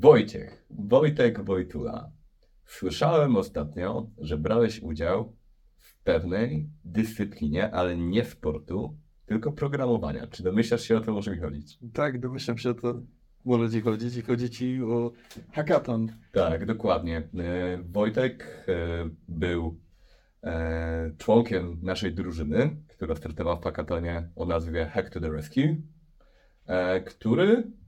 Wojciech, Wojtek Wojtula. Słyszałem ostatnio, że brałeś udział w pewnej dyscyplinie, ale nie sportu, tylko programowania. Czy domyślasz się o co może mi chodzić? Tak, domyślam się o to. Może ci chodzić i chodzi ci o hackathon. Tak, dokładnie. E, Wojtek e, był e, członkiem naszej drużyny, która startowała w hackathonie o nazwie Hack to the Rescue, który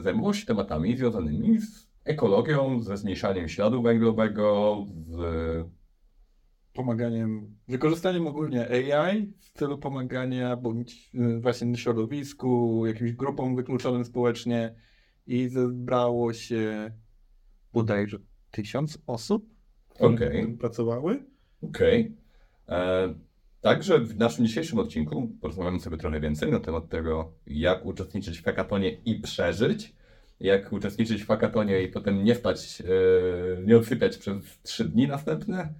zajmował się tematami związanymi z ekologią, ze zmniejszaniem śladu węglowego, z Pomaganiem, wykorzystaniem ogólnie AI w celu pomagania bądź y, właśnie środowisku, jakimś grupom wykluczonym społecznie i zebrało się bodajże tysiąc osób, które tym pracowały. Okej. E, Także w naszym dzisiejszym odcinku porozmawiamy sobie trochę więcej na temat tego, jak uczestniczyć w hackathonie i przeżyć, jak uczestniczyć w hackathonie i potem nie spać, e, nie odsypiać przez trzy dni następne,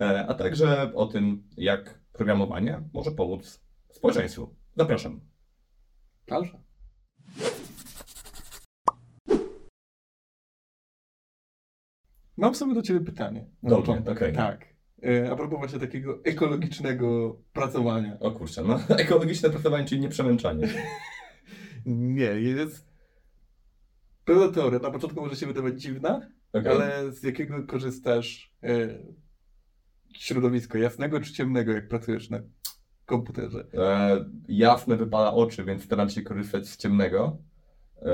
e, a także o tym, jak programowanie może pomóc społeczeństwu. Zapraszam. Proszę. Mam sobie do Ciebie pytanie. na Dobrze, początek. okej. Tak. E, A propos właśnie takiego ekologicznego pracowania. O kurczę, no ekologiczne pracowanie, czyli nieprzemęczanie. Nie, jest. Pewna teoria, na początku może się wydawać dziwna, Okej. ale z jakiego korzystasz e, środowisko, jasnego czy ciemnego, jak pracujesz na komputerze? E, jasne wypala oczy, więc staram się korzystać z ciemnego. E,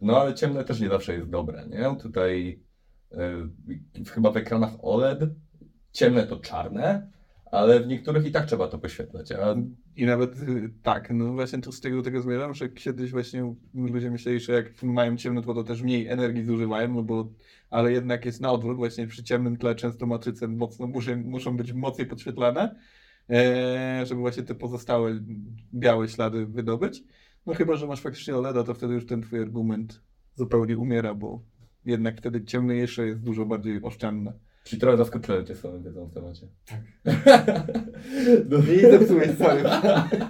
no ale ciemne też nie zawsze jest dobre, nie? Tutaj e, chyba w ekranach OLED ciemne to czarne, ale w niektórych i tak trzeba to poświetlać. A I nawet y, tak, no właśnie to z tego, tego zmierzam, że kiedyś właśnie ludzie myśleli, że jak mają ciemne tło, to też mniej energii zużywają, no bo, ale jednak jest na odwrót, właśnie przy ciemnym tle często matryce mocno muszą, muszą być mocniej podświetlane, e, żeby właśnie te pozostałe białe ślady wydobyć. No chyba, że masz faktycznie OLEDa, to wtedy już ten twój argument zupełnie umiera, bo jednak wtedy ciemniejsze jest dużo bardziej oszczędne. Czyli trochę zaskoczyłem cię swoją wiedzą w temacie. Tak. no, I zepsułeś cały.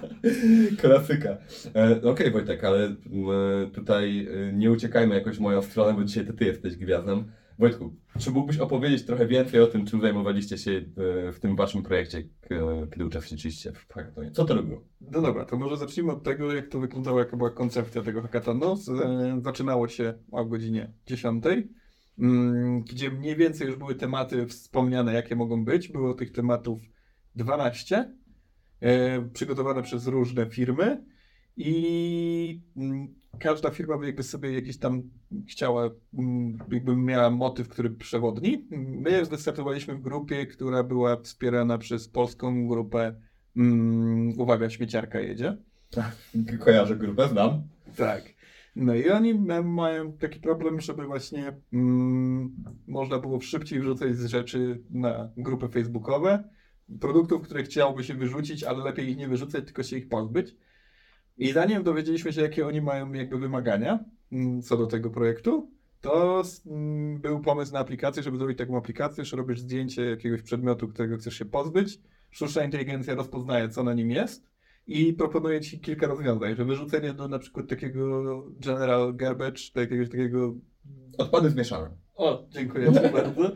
Klasyka. E, Okej Wojtek, ale m, tutaj e, nie uciekajmy jakoś w moją stronę, bo dzisiaj to ty jesteś gwiazdą. Wojtku, czy mógłbyś opowiedzieć trochę więcej o tym, czym zajmowaliście się e, w tym waszym projekcie, kiedy uczestniczyliście w hackathonie? Co to robiło? No dobra, to może zacznijmy od tego, jak to wyglądało, jaka była koncepcja tego hackathonu. Z- e, Zaczynało się o godzinie 10, mm, gdzie mniej więcej już były tematy wspomniane, jakie mogą być. Było tych tematów 12, e, przygotowane przez różne firmy i mm, każda firma by jakby sobie jakiś tam chciała, mm, jakby miała motyw, który przewodni. My wystartowaliśmy w grupie, która była wspierana przez polską grupę Mm, uwaga, śmieciarka jedzie. Kojarzę grupę, znam. Tak. No i oni ma- mają taki problem, żeby właśnie mm, można było szybciej wrzucać z rzeczy na grupy facebookowe, produktów, które chciałoby się wyrzucić, ale lepiej ich nie wyrzucać, tylko się ich pozbyć. I zanim dowiedzieliśmy się, jakie oni mają jakby wymagania mm, co do tego projektu, to mm, był pomysł na aplikację, żeby zrobić taką aplikację, że robisz zdjęcie jakiegoś przedmiotu, którego chcesz się pozbyć, sztuczna inteligencja rozpoznaje, co na nim jest i proponuje ci kilka rozwiązań, że wyrzucenie do na przykład takiego general garbage, jakiegoś takiego Odpady zmieszane. o, dziękuję ci bardzo.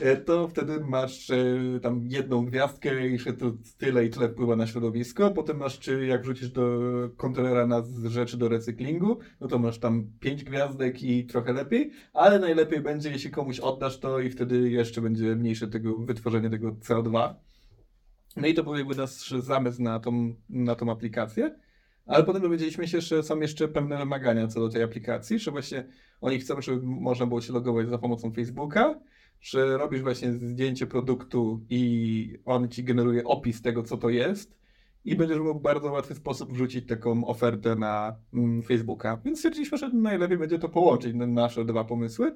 E, To wtedy masz e, tam jedną gwiazdkę i że to tyle i tyle wpływa na środowisko. Potem masz, czy jak wrzucisz do kontenera na rzeczy do recyklingu, no to masz tam pięć gwiazdek i trochę lepiej, ale najlepiej będzie, jeśli komuś oddasz to i wtedy jeszcze będzie mniejsze tego wytworzenie tego CO2. No i to był jakby nasz zamysł na tą, na tą aplikację. Ale potem dowiedzieliśmy się, że są jeszcze pewne wymagania co do tej aplikacji, że właśnie oni chcą, żeby można było się logować za pomocą Facebooka, że robisz właśnie zdjęcie produktu i on ci generuje opis tego, co to jest i będziesz mógł w bardzo łatwy sposób wrzucić taką ofertę na mm, Facebooka. Więc stwierdziliśmy, że najlepiej będzie to połączyć, na- nasze dwa pomysły.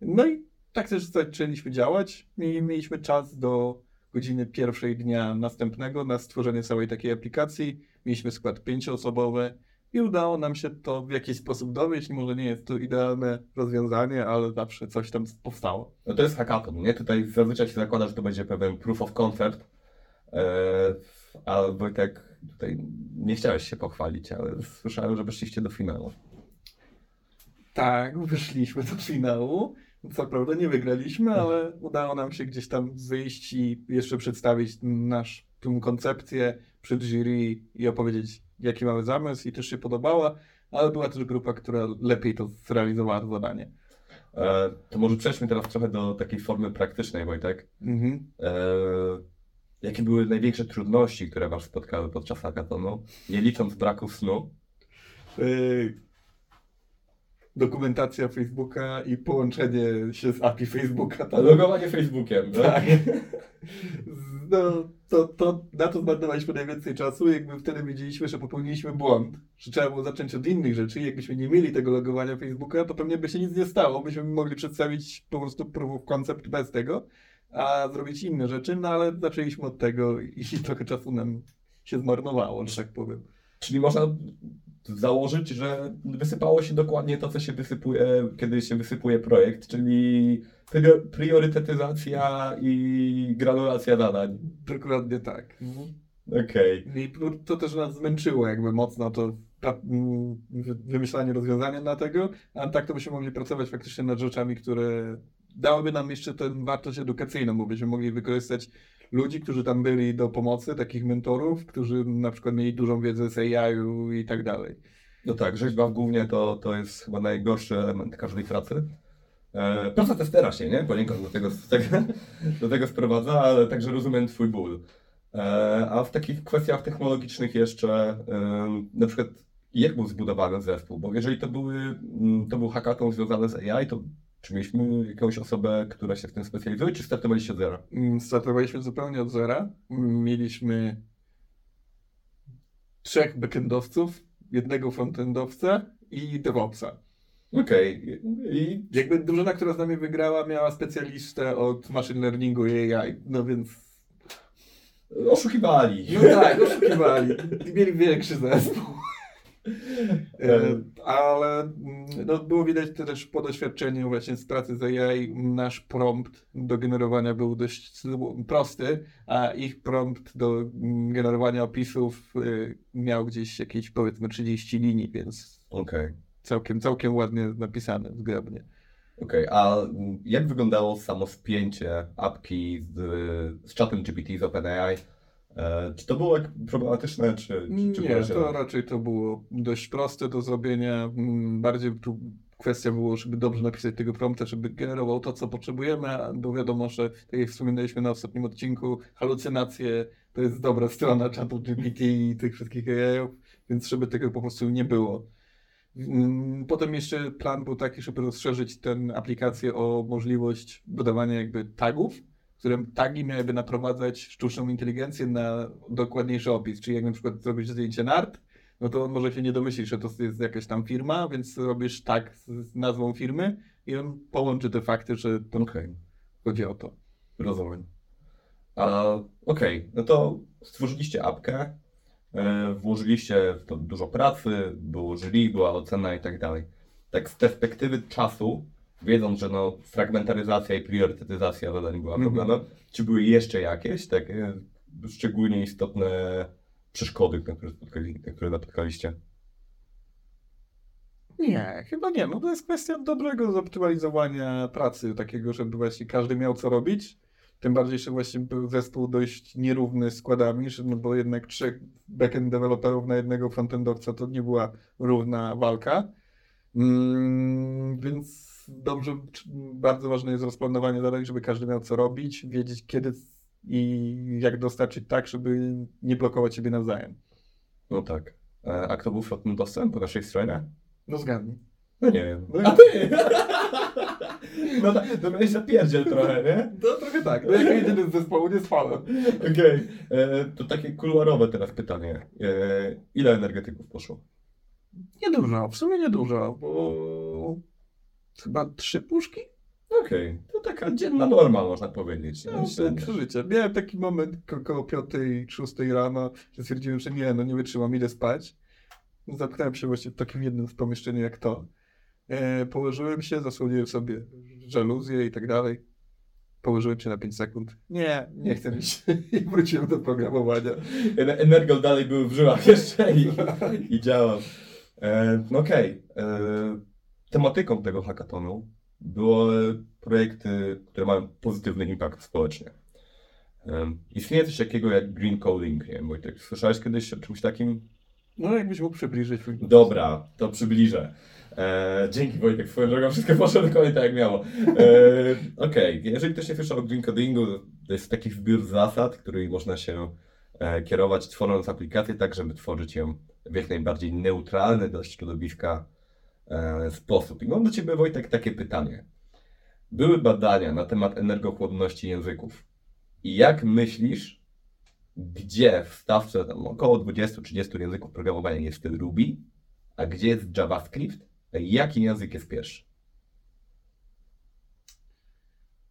No i tak też zaczęliśmy działać i mieliśmy czas do godziny pierwszej dnia następnego na stworzenie całej takiej aplikacji. Mieliśmy skład pięcioosobowy i udało nam się to w jakiś sposób dowieść. Może nie jest to idealne rozwiązanie, ale zawsze coś tam powstało. No to jest hackathon, nie? Tutaj zazwyczaj się zakłada, że to będzie pewien proof of concept. E, a Wojtek, tutaj nie chciałeś się pochwalić, ale słyszałem, że weszliście do finału. Tak, wyszliśmy do finału. Co prawda nie wygraliśmy, ale udało nam się gdzieś tam wyjść i jeszcze przedstawić nasz, tę koncepcję przed jury i opowiedzieć, jaki mamy zamysł i też się podobała, ale była też grupa, która lepiej to zrealizowała to zadanie. E, to może przejdźmy teraz trochę do takiej formy praktycznej, Wojtek. Mhm. E, jakie były największe trudności, które Was spotkały podczas hackathonu, nie licząc braku snu? Yy, dokumentacja Facebooka i połączenie się z API Facebooka. tam- Logowanie Facebookiem, no? Tak. No, to, to na to zmarnowaliśmy najwięcej czasu. Jakby wtedy wiedzieliśmy, że popełniliśmy błąd, że trzeba było zacząć od innych rzeczy. I Jakbyśmy nie mieli tego logowania Facebooka, to pewnie by się nic nie stało. Byśmy mogli przedstawić po prostu concept bez tego, a zrobić inne rzeczy. No ale zaczęliśmy od tego i trochę czasu nam się zmarnowało, że tak powiem. Czyli można założyć, że wysypało się dokładnie to, co się wysypuje, kiedy się wysypuje projekt, czyli prio- priorytetyzacja i granulacja zadań. Dokładnie tak. Okej. I to też nas zmęczyło jakby mocno to mm, wy- wymyślanie rozwiązania na tego, a tak to byśmy mogli pracować faktycznie nad rzeczami, które dałyby nam jeszcze tę wartość edukacyjną, bo byśmy mogli wykorzystać ludzi, którzy tam byli do pomocy, takich mentorów, którzy na przykład mieli dużą wiedzę z AI-u i tak dalej. No tak, rzeźba głównie to, to jest chyba najgorszy element każdej pracy. E, praca testera się, nie? Poniekąd do tego, do, tego, sprowadza, ale także rozumiem Twój ból. E, a w takich kwestiach technologicznych jeszcze, na przykład jak był zbudowany zespół? Bo jeżeli to, były, mm, to był hackathon związany z AI, to czy mieliśmy jakąś osobę, która się w tym specjalizuje, czy startowaliście od zera? Mm, Startowaliśmy zupełnie od zera. Mieliśmy trzech backendowców, jednego frontendowca i DevOpsa. Okej. I Jakby drużyna, która z nami wygrała, miała specjalistę od machine learningu i AI, no więc... oszukiwali. No tak, oszukiwali. Mieli większy zespół. E, Ale mm, no, było widać też po doświadczeniu właśnie z pracy z AI, nasz prompt do generowania był dość prosty, a ich prompt do generowania opisów y, miał gdzieś jakieś powiedzmy 30 linii, więc Okej. całkiem, całkiem ładnie napisane, zgrabnie. Okej, a mm, jak wyglądało samo spięcie apki z, z czatem GPT z OpenAI? E, czy to było jak problematyczne, czy, czy, czy Nie, to raczej to było dość proste do zrobienia. Mm, Bardziej tu kwestia było, żeby dobrze napisać tego prompta, żeby generował to, co potrzebujemy, bo wiadomo, że tak jak wspominaliśmy na ostatnim odcinku, halucynacje to jest dobra strona czatu GPT i tych wszystkich AI-ów, więc żeby tego po prostu nie było. Mm, Potem jeszcze plan był taki, żeby rozszerzyć tę aplikację o możliwość dodawania jakby tagów, które tagi miałyby naprowadzać sztuczną inteligencję na dokładniejszy opis. Czyli jak na przykład zrobisz zdjęcie nart, no to on może się nie domyślić, że to jest jakaś tam firma, więc robisz tag z, nazwą firmy i on połączy te fakty, że to Okej, chodzi o to. rozumiem. Okej, no to stworzyliście apkę, e, włożyliście w to dużo pracy, było jury, była ocena i tak dalej. Tak z perspektywy czasu, wiedząc, że no, fragmentaryzacja i priorytetyzacja zadań była Mhm. problemem, czy były jeszcze jakieś takie szczególnie istotne przeszkody, na które, spotkali, na które napotkaliście? Nie, chyba nie. No to jest kwestia dobrego zoptymalizowania pracy, takiego, żeby właśnie każdy miał co robić. Tym bardziej, że właśnie był zespół dość nierówny składami, że, no bo jednak trzech backend deweloperów na jednego frontendowca to nie była równa walka. Mm, więc dobrze, bardzo ważne jest rozplanowanie zadań, żeby każdy miał co robić, wiedzieć kiedy i jak dostarczyć tak, żeby nie blokować siebie nawzajem. No tak. E, A kto był frontendowcem po naszej stronie? No zgadnij. No nie wiem. No A ty! No tak, to miałeś zapierdziel trochę, nie? No trochę tak. No jako jedyny z zespołu nie spałem. Okej. E, To takie kuluarowe teraz pytanie. E, Ile energetyków poszło? Niedużo, w sumie niedużo, bo chyba trzy puszki? Okej. To taka dzienna norma, można powiedzieć. No, Średnia. przeżycie. Miałem taki moment ko- około piątej, szóstej rano, że stwierdziłem, że nie, no nie wytrzymam, idę spać. Zamknąłem się właśnie w takim jednym z pomieszczeniu jak to. E, położyłem się, zasłoniłem sobie żaluzję i tak dalej. Położyłem się na 5 sekund. Nie, nie chcę mi się. I wróciłem do programowania. Ener- Energol dalej był w żyłach jeszcze i, i działał. E, no okej. E, tematyką tego hackathonu były projekty, które mają pozytywny impact społeczny. Istnieje coś takiego jak green coding, nie wiem, Wojtek, słyszałeś kiedyś o czymś takim? No jakbyś mógł przybliżyć. Dobra, to przybliżę. E, dzięki Wojtek, swoją drogą wszystko poszło dokładnie tak jak miało. E, Okej, jeżeli ktoś nie słyszał o green codingu, to jest taki zbiór zasad, którymi można się e, kierować, tworząc aplikację tak, żeby tworzyć ją w jak najbardziej neutralny dla środowiska sposób. I mam do Ciebie Wojtek takie pytanie. Były badania na temat energochłodności języków. I jak myślisz, gdzie w stawce tam około 20-30 języków programowania jest Ruby, a gdzie jest JavaScript? Jaki język jest pierwszy?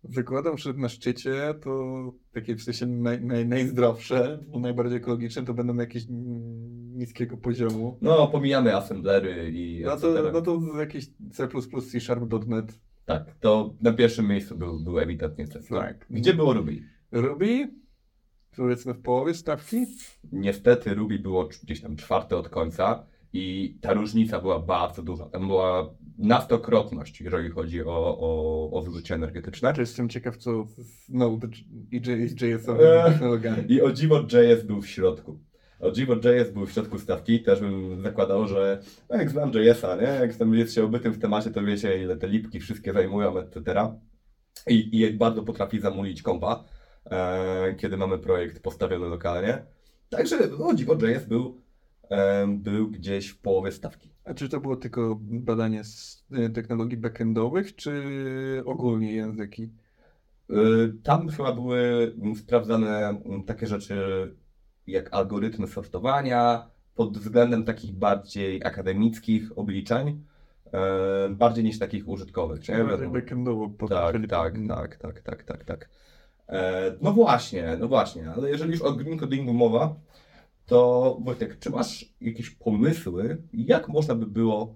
Zakładam, że na szczycie to takie w sensie naj, naj, najzdrowsze, najbardziej ekologiczne to będą jakieś mm, niskiego poziomu. No, pomijamy assemblery i No to, no to jakieś C++, C Sharp.net. Tak, to na pierwszym miejscu był, był ewidentnie C. Tak. Gdzie było Ruby? Ruby? Powiedzmy w połowie stawki? Niestety Ruby było gdzieś tam czwarte od końca i ta różnica była bardzo duża. Tam była nastokrotność, jeżeli chodzi o, o, o zużycie energetyczne. Znaczy jestem ciekaw, co z Node i JS-owymi Eee. technologiami. I o dziwo JS był w środku. O dziwo JS był w środku stawki, też bym zakładał, że no jak znam JS-a, nie? jak tam jest się obytym w temacie, to wiecie ile te lipki wszystkie zajmują, etc. I, i jak bardzo potrafi zamulić kompa, e, kiedy mamy projekt postawiony lokalnie. Także o dziwo JS był, e, był gdzieś w połowie stawki. A czy to było tylko badanie z y, technologii backendowych, czy ogólnie języki? Y, Tam chyba były sprawdzane takie rzeczy jak algorytmy sortowania pod względem takich bardziej akademickich obliczeń, e, bardziej niż takich użytkowych. Bardziej backendowo Tak, potrafili- tak, tak, tak, tak, tak, tak. E, No właśnie, no właśnie, ale jeżeli już o green codingu mowa, to Wojtek, czy masz jakieś pomysły, jak można by było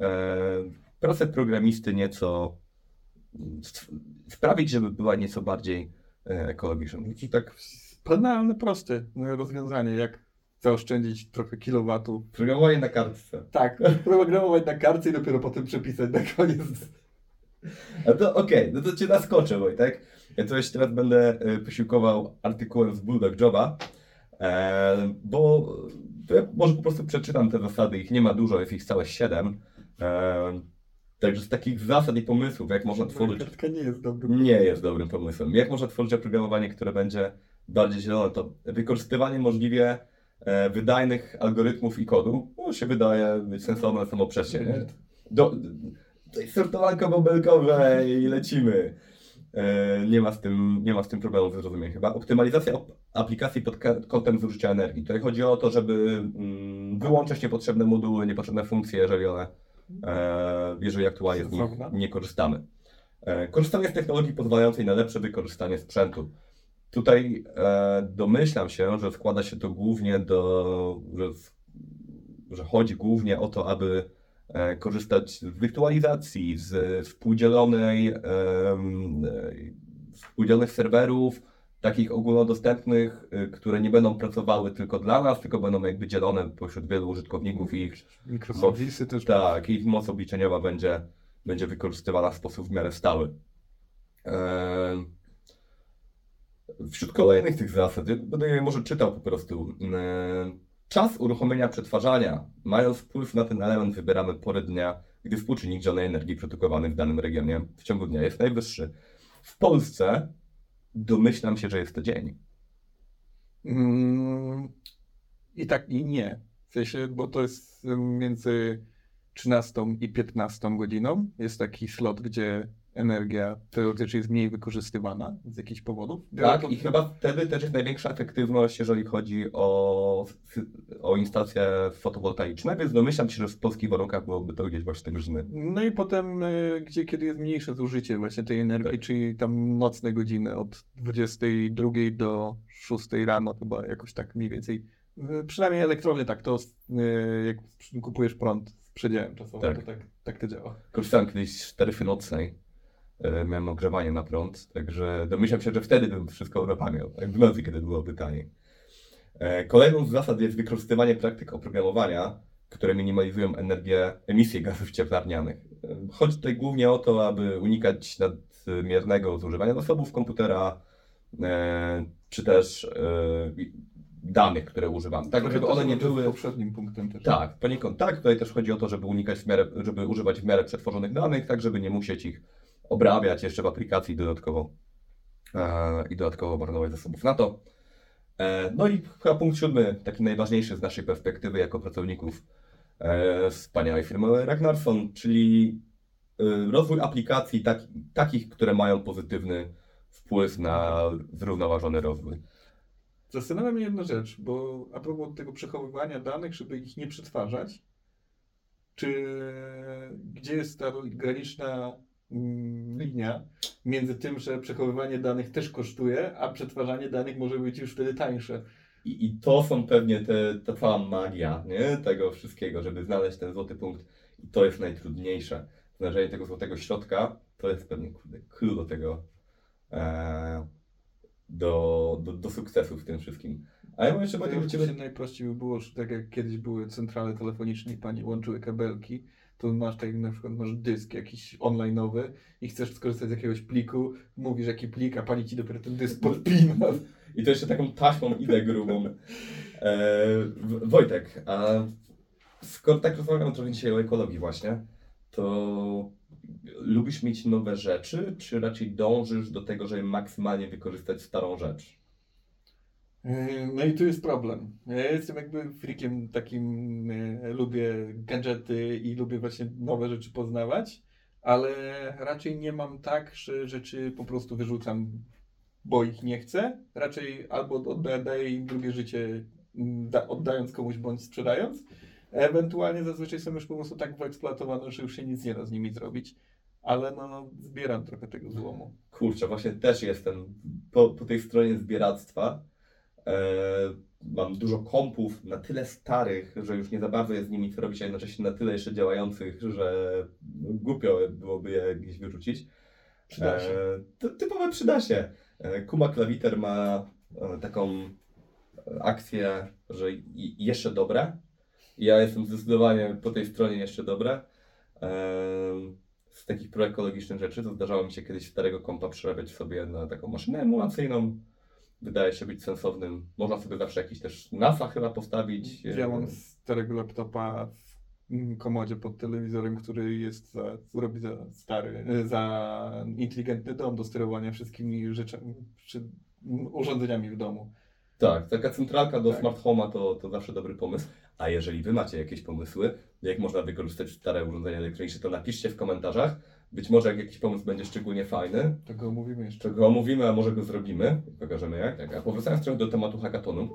e, pracę programisty nieco sprawić, żeby była nieco bardziej e, ekologiczna? Tak Banalne, proste rozwiązanie, jak zaoszczędzić trochę kilowatów. programowanie na kartce. Tak, programować na kartce i dopiero potem przepisać na koniec. A to okej, no to cię zaskoczę, Wojtek. Ja to jeszcze teraz będę e, posiłkował artykułem z Bulldog Joba, e, bo ja może po prostu przeczytam te zasady, ich nie ma dużo, jest ich całe siedem. E, także z takich zasad i pomysłów, jak można tworzyć nie jest dobrym. nie jest dobrym pomysłem. Jak można tworzyć oprogramowanie, które będzie bardziej zielone? To wykorzystywanie możliwie e, wydajnych algorytmów i kodu, no się wydaje być sensowne samo przez się, nie? Do, to jest sortowanko bąbelkowe i lecimy. E, nie, ma z tym, nie ma z tym problemu ze zrozumieniem chyba. Optymalizacja op- aplikacji pod kątem zużycia energii. Tutaj chodzi o to, żeby mm, wyłączyć niepotrzebne moduły, niepotrzebne funkcje, jeżeli one, e, jeżeli aktualnie z nich nie korzystamy. Korzystanie z technologii pozwalającej na lepsze wykorzystanie sprzętu. Tutaj e, domyślam się, że składa się to głównie do, że, w- że chodzi głównie o to, aby e, korzystać z wirtualizacji, z współdzielonej, e, współdzielonych serwerów, takich ogólnodostępnych, y, które nie będą pracowały tylko dla nas, tylko będą jakby dzielone pośród wielu użytkowników i ich Mikroserwisy też. tak, ich moc obliczeniowa będzie, będzie wykorzystywana w sposób w miarę stały. Em, Wśród kolejnych tych zasad, będę je może czytał po prostu. Em, Czas uruchomienia przetwarzania. Mając wpływ na ten element, wybieramy porę dnia, gdy współczynnik zielonej energii produkowany w danym regionie w ciągu dnia jest najwyższy. W Polsce domyślam się, że jest to dzień. Mm, I tak i nie. W sensie, bo to jest między 13 i 15 godziną. Jest taki slot, gdzie energia teoretycznie jest mniej wykorzystywana z jakichś powodów. Tak, To- i chyba wtedy też jest największa efektywność, jeżeli chodzi o, o instalacje fotowoltaiczne, więc domyślam się, że w polskich warunkach byłoby to gdzieś właśnie te godziny. No i potem, y, gdzie kiedy jest mniejsze zużycie właśnie tej energii, Tak. czyli tam nocne godziny od 22 do 6 rano chyba jakoś tak mniej więcej. Przynajmniej elektrownie tak to, y, jak kupujesz prąd z przedziałem czasowym, Tak. to tak, tak to działa. Korzystałem kiedyś z taryfy nocnej, e, miałem ogrzewanie na prąd, także domyślam się, że wtedy bym wszystko uruchamiał, jak w nocy, kiedy byłoby taniej. E, Kolejną z zasad jest wykorzystywanie praktyk oprogramowania które minimalizują energię, emisję gazów cieplarnianych. E, Chodzi tutaj głównie o to, aby unikać nadmiernego zużywania zasobów komputera, e, czy też e, danych, które używamy. Tak, żeby to, one nie były... poprzednim punktem też. Tak, poniekąd tak. Tutaj też chodzi o to, żeby unikać w miarę, żeby używać w miarę przetworzonych danych, tak żeby nie musieć ich obrabiać jeszcze w aplikacji dodatkowo e, i dodatkowo marnować zasobów na to. E, no i chyba punkt siódmy, taki najważniejszy z naszej perspektywy jako pracowników e, wspaniałej firmy Ragnarsson, czyli rozwój aplikacji tak, takich, które mają pozytywny wpływ na zrównoważony rozwój. Zastanawia mnie jedna rzecz, bo a propos tego przechowywania danych, żeby ich nie przetwarzać, czy gdzie jest ta graniczna linia między tym, że przechowywanie danych też kosztuje, a przetwarzanie danych może być już wtedy tańsze? I, I to są pewnie te, ta cała magia nie? tego wszystkiego, żeby znaleźć ten złoty punkt. I to jest najtrudniejsze. Znalezienie tego złotego środka to jest pewnie clue do tego, e, do, do, do sukcesu w tym wszystkim. A ja mówię, że Ciebie... Najprościej by było, że tak jak kiedyś były centrale telefoniczne i pani łączyły kabelki, to masz tak na przykład masz dysk jakiś online'owy i chcesz skorzystać z jakiegoś pliku, mówisz jaki plik, a pani ci dopiero ten dysk podpina. I to jeszcze taką taśmą idę grubą. E, Wojtek, a skoro tak rozmawiamy trochę dzisiaj o ekologii właśnie, to lubisz mieć nowe rzeczy, czy raczej dążysz do tego, żeby maksymalnie wykorzystać starą rzecz? Yy, No i tu jest problem. Ja jestem jakby freakiem takim, yy, lubię gadżety i lubię właśnie nowe rzeczy poznawać, ale raczej nie mam tak, że rzeczy po prostu wyrzucam, bo ich nie chcę. Raczej albo oddaję im drugie życie, da- oddając komuś bądź sprzedając. Ewentualnie zazwyczaj są już po prostu tak wyeksploatowane, że już się nic nie da z nimi zrobić. Ale no, no zbieram trochę tego złomu. Kurczę, właśnie też jestem po, po tej stronie zbieractwa. E, mam dużo kompów na tyle starych, że już nie za bardzo jest z nimi co robić, a jednocześnie na tyle jeszcze działających, że głupio byłoby je gdzieś wyrzucić. Przyda się. E, typowe przyda się. E, Kuma Klawiter ma e, taką e, akcję, że jeszcze dobre. Ja jestem zdecydowanie po tej stronie jeszcze dobre. E, Z takich proekologicznych rzeczy, to zdarzało mi się kiedyś starego kompa przerabiać sobie na taką maszynę emulacyjną. Wydaje się być sensownym. Można sobie zawsze jakiś też NASA chyba postawić. Ja mam starego laptopa w komodzie pod telewizorem, który jest za, robi za stary, e, za inteligentny dom do sterowania wszystkimi rzeczami, czy urządzeniami w domu. Tak, taka centralka do Tak. smart home'a to, to zawsze dobry pomysł. A jeżeli Wy macie jakieś pomysły, jak można wykorzystać stare urządzenia elektroniczne, to napiszcie w komentarzach. Być może jak jakiś pomysł będzie szczególnie fajny, Tego mówimy jeszcze. to go omówimy, a może go zrobimy. Pokażemy jak. Tak, a powracając trochę do tematu hackathonu,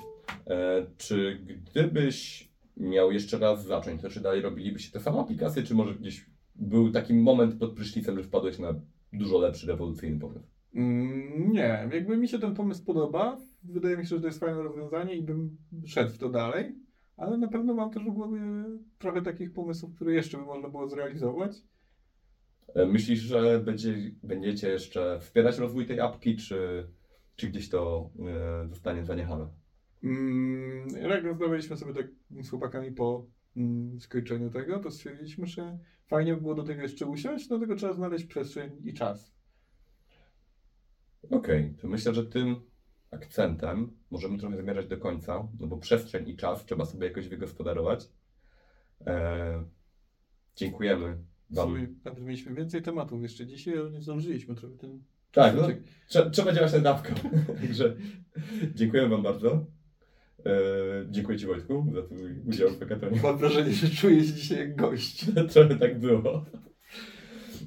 e, czy gdybyś miał jeszcze raz zacząć, to czy dalej robilibyście te same aplikacje, czy może gdzieś był taki moment pod prysznicem, że wpadłeś na dużo lepszy, rewolucyjny pomysł? Mm, nie, jakby mi się ten pomysł podoba, wydaje mi się, że to jest fajne rozwiązanie i bym szedł w to dalej, ale na pewno mam też w głowie trochę takich pomysłów, które jeszcze by można było zrealizować. E, Myślisz, że będzie, będziecie jeszcze wspierać rozwój tej apki, czy, czy gdzieś to e, zostanie zaniechane? Mm, Jak rozmawialiśmy sobie tak z chłopakami po mm, skończeniu tego, to stwierdziliśmy, że fajnie by było do tego jeszcze usiąść, do tego trzeba znaleźć przestrzeń i czas. Okej, to myślę, że tym akcentem możemy trochę zmierzać do końca, no bo przestrzeń i czas trzeba sobie jakoś wygospodarować. E, dziękujemy. Sumie mieliśmy więcej tematów jeszcze dzisiaj, ale nie zdążyliśmy trochę ten Tak, no, trzeba, trzeba działać nad dawką. Także dziękuję Wam bardzo. E, dziękuję Ci Wojtku za Twój udział w hackathonie. Mam wrażenie, że czuję się dzisiaj jak gość. Trochę tak było.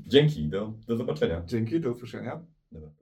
Dzięki, do, do zobaczenia. Dzięki, do usłyszenia. Dobra.